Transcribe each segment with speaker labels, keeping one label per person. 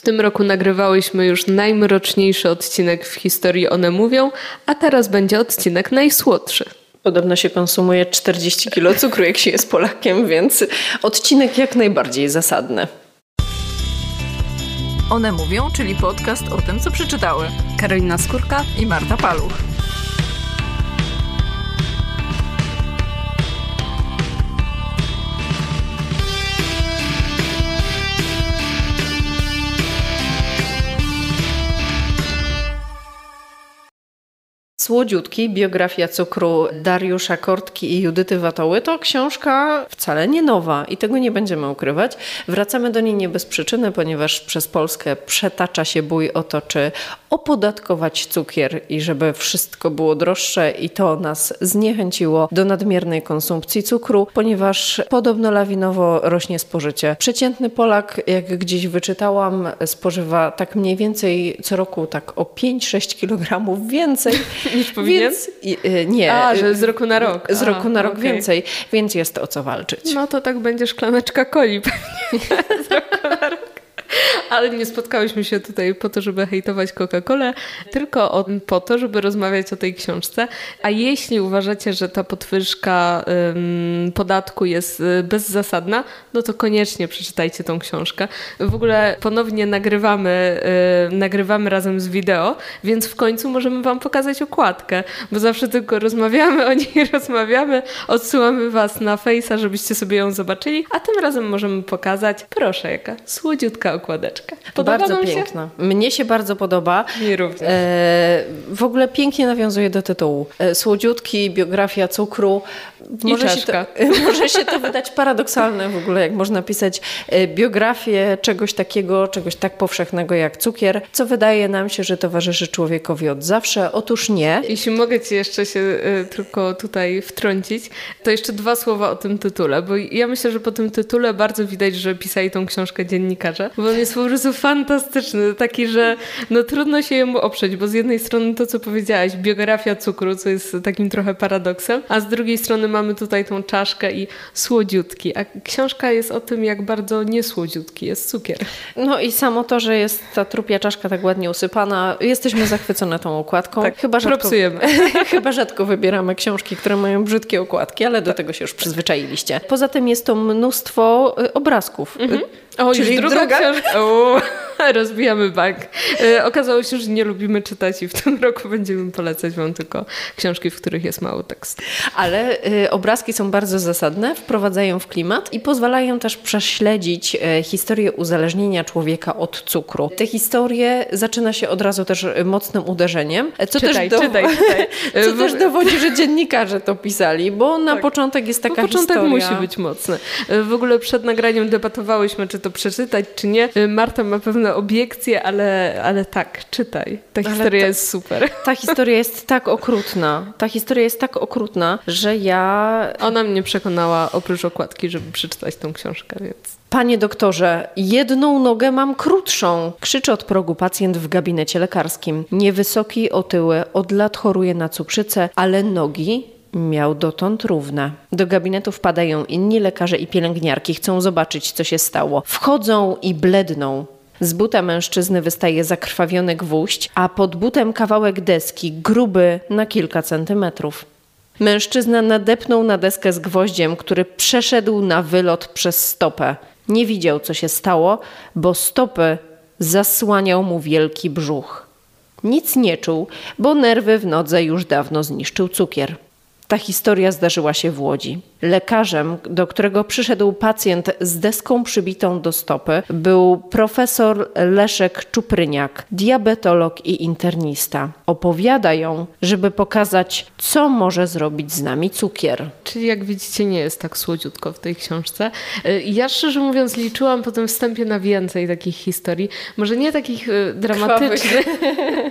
Speaker 1: W tym roku nagrywałyśmy już najmroczniejszy odcinek w historii One Mówią, a teraz będzie odcinek najsłodszy.
Speaker 2: Podobno się konsumuje 40 kg cukru, jak się jest Polakiem, więc odcinek jak najbardziej zasadny.
Speaker 3: One mówią, czyli podcast o tym, co przeczytały.
Speaker 1: Karolina Skórka
Speaker 3: i Marta Paluch.
Speaker 2: Słodziutki, biografia cukru Dariusza Kortki i Judyty Watoły to książka wcale nie nowa i tego nie będziemy ukrywać. Wracamy do niej nie bez przyczyny, ponieważ przez Polskę przetacza się bój o to, czy opodatkować cukier i żeby wszystko było droższe i to nas zniechęciło do nadmiernej konsumpcji cukru, ponieważ podobno lawinowo rośnie spożycie. Przeciętny Polak, jak gdzieś wyczytałam, spożywa tak mniej więcej co roku tak o 5-6 kg więcej
Speaker 1: niż powinien?
Speaker 2: Więc, y, nie.
Speaker 1: A, że z roku na rok.
Speaker 2: Z roku na rok
Speaker 1: okay.
Speaker 2: więcej, więc jest o co walczyć.
Speaker 1: No to tak będzie szklaneczka coli pewnie z roku na rok. Ale nie spotkałyśmy się tutaj po to, żeby hejtować Coca-Colę, tylko po to, żeby rozmawiać o tej książce. A jeśli uważacie, że ta podwyżka podatku jest y, bezzasadna, no to koniecznie przeczytajcie tą książkę. W ogóle ponownie nagrywamy, y, nagrywamy razem z wideo, więc w końcu możemy Wam pokazać okładkę, bo zawsze tylko rozmawiamy o niej, rozmawiamy, odsyłamy Was na Face'a, żebyście sobie ją zobaczyli, a tym razem możemy pokazać, proszę, jaka słodziutka okładeczka.
Speaker 2: Podoba bardzo piękna. Się? Mnie się bardzo podoba.
Speaker 1: Mi również. E,
Speaker 2: w ogóle pięknie nawiązuje do tytułu. E, słodziutki, biografia cukru.
Speaker 1: Może się, to,
Speaker 2: może się to wydać paradoksalne w ogóle, jak można pisać e, biografię czegoś takiego, czegoś tak powszechnego jak cukier, co wydaje nam się, że towarzyszy człowiekowi od zawsze. Otóż nie.
Speaker 1: Jeśli mogę Ci jeszcze się e, tylko tutaj wtrącić, to jeszcze dwa słowa o tym tytule, bo ja myślę, że po tym tytule bardzo widać, że pisali tą książkę dziennikarze, bo on jest po prostu fantastyczny, taki, że no trudno się jemu oprzeć, bo z jednej strony to, co powiedziałaś, biografia cukru, co jest takim trochę paradoksem, a z drugiej strony mamy tutaj tą czaszkę i słodziutki, a książka jest o tym, jak bardzo niesłodziutki jest cukier.
Speaker 2: No i samo to, że jest ta trupia czaszka tak ładnie usypana, jesteśmy zachwycone tą okładką.
Speaker 1: Tak, chyba rzadko,
Speaker 2: chyba rzadko wybieramy książki, które mają brzydkie okładki, ale do tego się już przyzwyczailiście. Poza tym jest to mnóstwo y, obrazków.
Speaker 1: Mhm. O, Czyli już druga, druga? książka. O, rozbijamy bank. E, okazało się, że nie lubimy czytać i w tym roku będziemy polecać wam tylko książki, w których jest mało tekstu.
Speaker 2: Ale y, obrazki są bardzo zasadne, wprowadzają w klimat i pozwalają też prześledzić y, historię uzależnienia człowieka od cukru. Te historie zaczyna się od razu też mocnym uderzeniem.
Speaker 1: Co czytaj, też czytaj, czytaj.
Speaker 2: Co też dowodzi, że dziennikarze to pisali, bo na tak. początek jest taka
Speaker 1: początek
Speaker 2: historia.
Speaker 1: musi być mocny. W ogóle przed nagraniem debatowałyśmy, czy to przeczytać, czy nie. Marta ma pewne obiekcje, ale, ale tak, czytaj. Ta historia ta, jest super.
Speaker 2: Ta historia jest tak okrutna. Ta historia jest tak okrutna, że ja...
Speaker 1: Ona mnie przekonała oprócz okładki, żeby przeczytać tą książkę, więc...
Speaker 2: Panie doktorze, jedną nogę mam krótszą, krzyczy od progu pacjent w gabinecie lekarskim. Niewysoki, otyły, od lat choruje na cukrzycę, ale nogi miał dotąd równe. Do gabinetu wpadają inni lekarze i pielęgniarki, chcą zobaczyć, co się stało. Wchodzą i bledną. Z buta mężczyzny wystaje zakrwawiony gwóźdź, a pod butem kawałek deski, gruby na kilka centymetrów. Mężczyzna nadepnął na deskę z gwoździem, który przeszedł na wylot przez stopę. Nie widział, co się stało, bo stopy zasłaniał mu wielki brzuch. Nic nie czuł, bo nerwy w nodze już dawno zniszczył cukier. Ta historia zdarzyła się w Łodzi. Lekarzem, do którego przyszedł pacjent z deską przybitą do stopy, był profesor Leszek Czupryniak, diabetolog i internista. Opowiada ją, żeby pokazać, co może zrobić z nami cukier.
Speaker 1: Czyli jak widzicie, nie jest tak słodziutko w tej książce. Y, ja szczerze mówiąc liczyłam po tym wstępie na więcej takich historii. Może nie takich y, dramatycznych,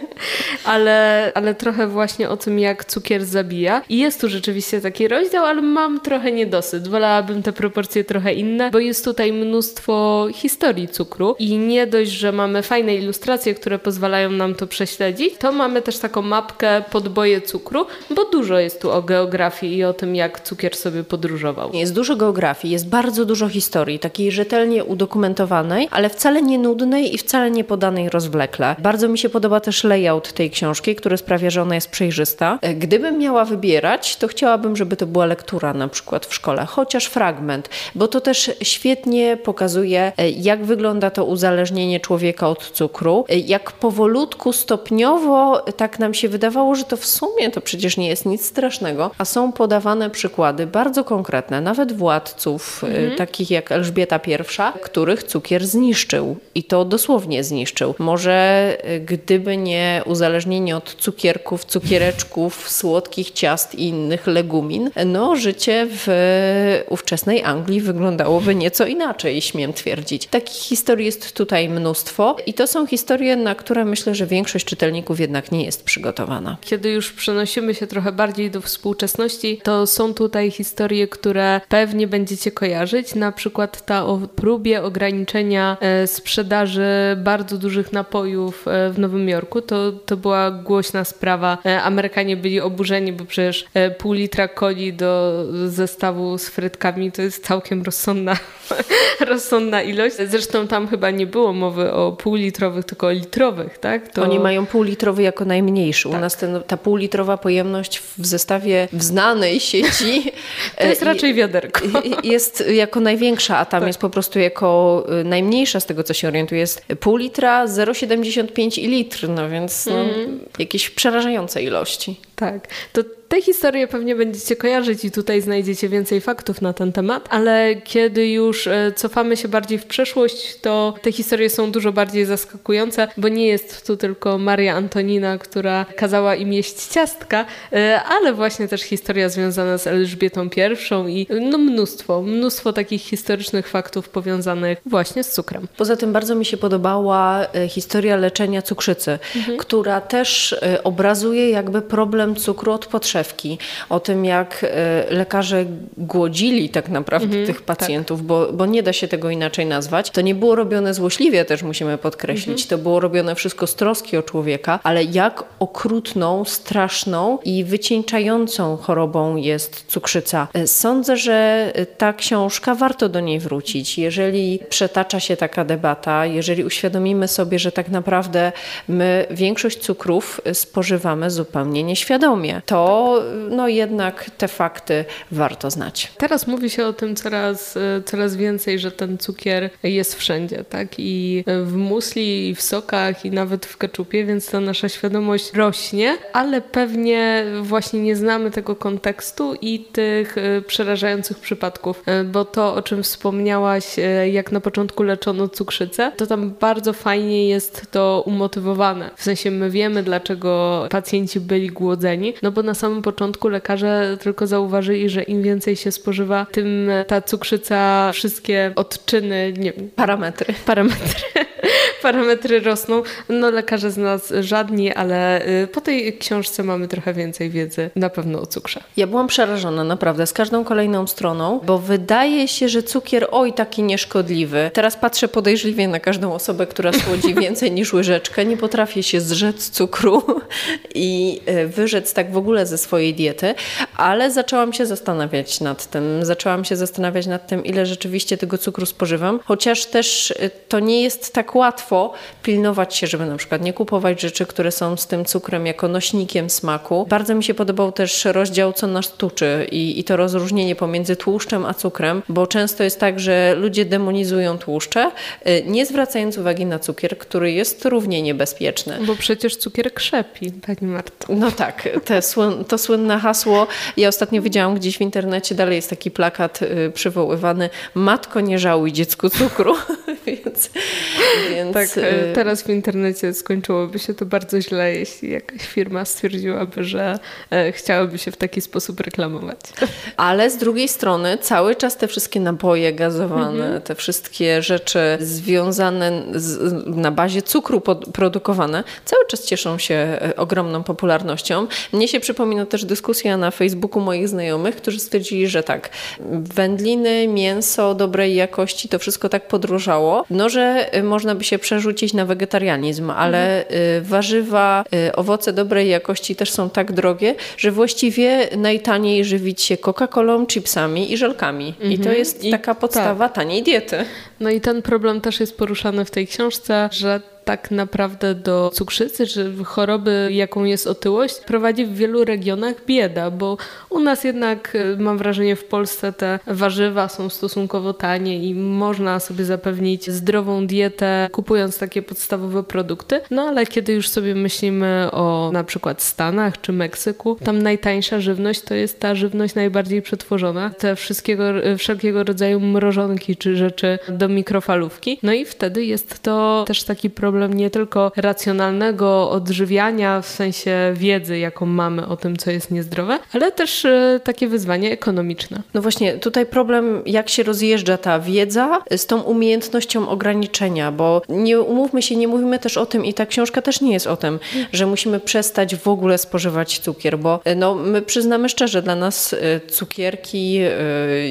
Speaker 1: ale, ale trochę właśnie o tym, jak cukier zabija. I jest tu rzeczywiście taki rozdział, ale mam trochę trochę niedosyt. Wolałabym te proporcje trochę inne, bo jest tutaj mnóstwo historii cukru i nie dość, że mamy fajne ilustracje, które pozwalają nam to prześledzić, to mamy też taką mapkę podboje cukru, bo dużo jest tu o geografii i o tym, jak cukier sobie podróżował.
Speaker 2: Jest dużo geografii, jest bardzo dużo historii, takiej rzetelnie udokumentowanej, ale wcale nie nudnej i wcale nie podanej rozwlekle. Bardzo mi się podoba też layout tej książki, który sprawia, że ona jest przejrzysta. E, Gdybym miała wybierać, to chciałabym, żeby to była lektura na przykład w szkole, chociaż fragment, bo to też świetnie pokazuje, e, jak wygląda to uzależnienie człowieka od cukru, e, jak powolutku, stopniowo tak nam się wydawało, że to w sumie to przecież nie jest nic strasznego, a są podawane przykłady bardzo konkretne, nawet władców, e, takich jak Elżbieta I, których cukier zniszczył i to dosłownie zniszczył. Może gdyby nie uzależnienie od cukierków, cukiereczków, słodkich ciast i innych legumin, no życie w ówczesnej Anglii wyglądałoby nieco inaczej, śmiem twierdzić. Takich historii jest tutaj mnóstwo i to są historie, na które myślę, że większość czytelników jednak nie jest przygotowana.
Speaker 1: Kiedy już przenosimy się trochę bardziej do współczesności, to są tutaj historie, które pewnie będziecie kojarzyć. Na przykład ta o próbie ograniczenia e, sprzedaży bardzo dużych napojów e, w Nowym Jorku. To, to była głośna sprawa. E, Amerykanie byli oburzeni, bo przecież e, pół litra coli do zestawu z frytkami to jest całkiem rozsądna, rozsądna ilość. Zresztą tam chyba nie było mowy o półlitrowych, tylko o litrowych, tak? To...
Speaker 2: Oni mają półlitrowy jako najmniejszy. U nas ten, ta półlitrowa pojemność w zestawie w znanej sieci
Speaker 1: To jest
Speaker 2: e,
Speaker 1: raczej wiaderko.
Speaker 2: jest jako największa, a tam jest po prostu jako y, najmniejsza z tego, co się orientuję. Jest pół litra, 0,75 i litr, no więc no, jakieś przerażające ilości.
Speaker 1: Tak, to te historie pewnie będziecie kojarzyć i tutaj znajdziecie więcej faktów na ten temat, ale kiedy już e, cofamy się bardziej w przeszłość, to te historie są dużo bardziej zaskakujące, bo nie jest tu tylko Maria Antonina, która kazała im jeść ciastka, e, ale właśnie też historia związana z Elżbietą I i no mnóstwo, mnóstwo takich historycznych faktów powiązanych właśnie z cukrem.
Speaker 2: Poza tym bardzo mi się podobała e, historia leczenia cukrzycy, która też obrazuje jakby problem cukru od podszewki. O tym, jak e, lekarze głodzili tak naprawdę tych pacjentów, bo, bo nie da się tego inaczej nazwać. To nie było robione złośliwie, też musimy podkreślić. To było robione wszystko z troski o człowieka, ale jak okrutną, straszną i wycieńczającą chorobą jest cukrzyca. E, Sądzę, że e, ta książka warto do niej wrócić. Jeżeli przetacza się taka debata, jeżeli uświadomimy sobie, że tak naprawdę my większość cukrów spożywamy zupełnie nieświadomie, to e, no jednak te fakty warto znać.
Speaker 1: Teraz mówi się o tym coraz, e, coraz więcej, że ten cukier jest wszędzie, tak? I w musli, i w sokach, i nawet w keczupie, więc ta nasza świadomość rośnie, ale pewnie właśnie nie znamy tego kontekstu i tych e, przerażających przypadków, E, bo to, o czym wspomniałaś, e, jak na początku leczono cukrzycę, to tam bardzo fajnie jest to umotywowane. W sensie my wiemy, dlaczego pacjenci byli głodzeni, no bo na samym początku lekarze tylko zauważyli, że im więcej się spożywa, tym ta cukrzyca, wszystkie odczyny, nie wiem,
Speaker 2: Parametry.
Speaker 1: parametry, parametry rosną. No lekarze z nas żadni, ale y, po tej książce mamy trochę więcej wiedzy na pewno o cukrze.
Speaker 2: Ja byłam przerażona naprawdę z każdą kolejną stroną, bo wydaje się, że cukier oj taki nieszkodliwy. Teraz patrzę podejrzliwie na każdą osobę, która słodzi więcej niż łyżeczkę. Nie potrafię się zrzec cukru i e, wyrzec tak w ogóle ze swojej diety, ale zaczęłam się zastanawiać nad tym. Zaczęłam się zastanawiać nad tym, ile rzeczywiście tego cukru spożywam, chociaż też e, to nie jest tak łatwo pilnować się, żeby na przykład nie kupować rzeczy, które są z tym cukrem jako nośnikiem smaku. Bardzo mi się podobał też rozdział, co nas tuczy i, i to rozróżnienie pomiędzy tłuszczem a cukrem, bo często jest tak, że ludzie demonizują tłuszcze, y, nie zwracając uwagi na cukier, który jest równie niebezpieczny.
Speaker 1: Bo przecież cukier krzepi, pani Marto.
Speaker 2: No tak, słyn, to słynne hasło. Ja ostatnio widziałam gdzieś w internecie, dalej jest taki plakat y, przywoływany Matko, nie żałuj dziecku cukru. więc, więc
Speaker 1: tak, e, teraz w internecie skończyłoby się to bardzo źle, jeśli jakaś firma stwierdziłaby, że e, chciałaby się w taki sposób reklamować.
Speaker 2: Ale z drugiej strony cały czas te wszystkie napoje gazowane, mhm. te wszystkie rzeczy związane z, na bazie cukru produkowane, cały czas cieszą się e, ogromną popularnością. Mnie się przypomina też dyskusja na Facebooku moich znajomych, którzy stwierdzili, że tak, wędliny, mięso dobrej jakości, to wszystko tak podróżało, no że y, można by się przerzucić na wegetarianizm, ale mhm. warzywa, y, owoce dobrej jakości też są tak drogie, że właściwie najtaniej żywić się Coca-Colą, chipsami i żelkami. Mhm. I to mhm. jest taka podstawa tak. taniej diety.
Speaker 1: No i ten problem też jest poruszany w tej książce, że tak naprawdę do cukrzycy czy choroby, jaką jest otyłość, prowadzi w wielu regionach bieda, bo u nas jednak e, mam wrażenie w Polsce te warzywa są stosunkowo tanie i można sobie zapewnić zdrową dietę kupując takie podstawowe produkty. No ale kiedy już sobie myślimy o na przykład Stanach czy Meksyku, tam najtańsza żywność to jest ta żywność najbardziej przetworzona. Te wszystkiego, e, wszelkiego rodzaju mrożonki czy rzeczy do mikrofalówki. No i wtedy jest to też taki problem problem nie tylko racjonalnego odżywiania w sensie wiedzy, jaką mamy o tym, co jest niezdrowe, ale też e, takie wyzwanie ekonomiczne.
Speaker 2: No właśnie, tutaj problem, jak się rozjeżdża ta wiedza z tą umiejętnością ograniczenia, bo nie umówmy się, nie mówimy też o tym i ta książka też nie jest o tym, że musimy przestać w ogóle spożywać cukier, bo e, no, my przyznamy szczerze, dla nas e, cukierki,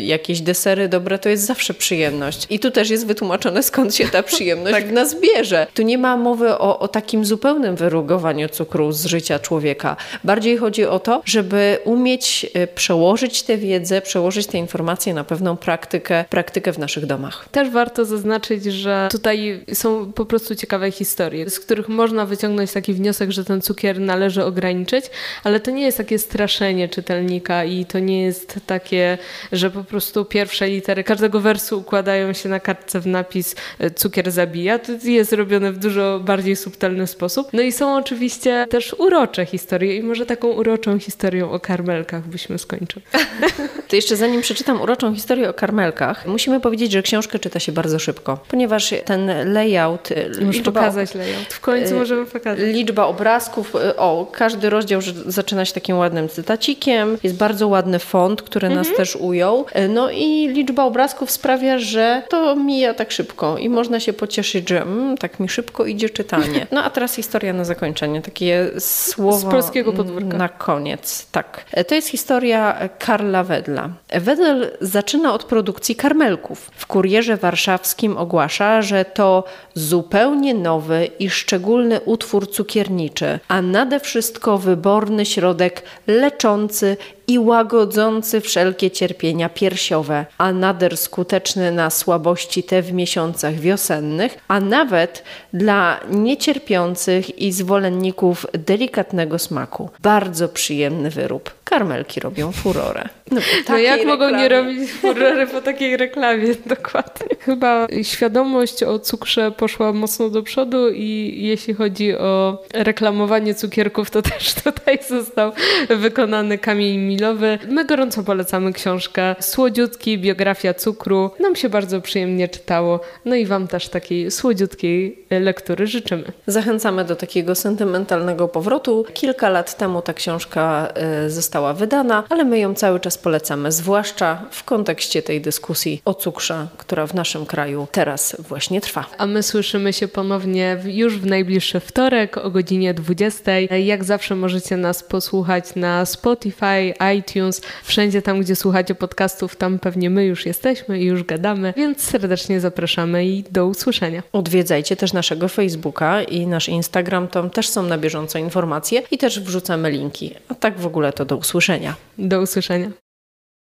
Speaker 2: jakieś desery dobre to jest zawsze przyjemność. I tu też jest wytłumaczone, skąd się ta przyjemność tak. w nas bierze. Tu nie ma mowy o, o takim zupełnym wyrugowaniu cukru z życia człowieka. Bardziej chodzi o to, żeby umieć e, przełożyć tę wiedzę, przełożyć te informacje na pewną praktykę, praktykę w naszych domach.
Speaker 1: Też warto zaznaczyć, że tutaj są po prostu ciekawe historie, z których można wyciągnąć taki wniosek, że ten cukier należy ograniczyć, ale to nie jest takie straszenie czytelnika i to nie jest takie, że po prostu pierwsze litery każdego wersu układają się na kartce w napis e, cukier zabija. To jest robione w dużo bardziej subtelny sposób. No i są oczywiście też urocze historie i może taką uroczą historią o karmelkach byśmy skończyli.
Speaker 2: To jeszcze zanim przeczytam uroczą historię o karmelkach, musimy powiedzieć, że książkę czyta się bardzo szybko, ponieważ ten layout...
Speaker 1: Muszę liczba, pokazać layout. W końcu y, możemy pokazać.
Speaker 2: Liczba obrazków, y, o, każdy rozdział zaczyna się takim ładnym cytacikiem, jest bardzo ładny font, który mhm. nas też ujął. Y, no i liczba obrazków sprawia, że to mija tak szybko i można się pocieszyć, że mm, tak mi szybko idzie czytanie. No a teraz historia na zakończenie, takie słowo
Speaker 1: Z polskiego podwórka.
Speaker 2: na koniec. Tak. To jest historia Karla Wedla. Wedel zaczyna od produkcji karmelków. W kurierze warszawskim ogłasza, że to zupełnie nowy i szczególny utwór cukierniczy, a nade wszystko wyborny środek leczący i łagodzący wszelkie cierpienia piersiowe, a nader skuteczny na słabości te w miesiącach wiosennych, a nawet dla niecierpiących i zwolenników delikatnego smaku. Bardzo przyjemny wyrób. Karmelki robią furorę.
Speaker 1: No, no jak reklamie. mogą nie robić furory po takiej reklamie? Dokładnie. Chyba świadomość o cukrze poszła mocno do przodu i jeśli chodzi o reklamowanie cukierków, to też tutaj został wykonany kamień milowy. My gorąco polecamy książkę Słodziutki, biografia cukru. Nam się bardzo przyjemnie czytało. No i Wam też takiej słodziutkiej lektury życzymy.
Speaker 2: Zachęcamy do takiego sentymentalnego powrotu. Kilka lat temu ta książka e, została wydana, ale my ją cały czas polecamy, zwłaszcza w kontekście tej dyskusji o cukrze, która w naszym kraju teraz właśnie trwa.
Speaker 1: A my słyszymy się ponownie już w najbliższy wtorek o godzinie 20. Jak zawsze możecie nas posłuchać na Spotify, iTunes, wszędzie tam, gdzie słuchacie podcastów, tam pewnie my już jesteśmy i już gadamy, więc serdecznie zapraszamy i do usłyszenia.
Speaker 2: Odwiedzajcie też naszego Facebooka i nasz Instagram, tam też są na bieżąco informacje i też wrzucamy linki. A tak w ogóle to do usłyszenia.
Speaker 1: Do usłyszenia.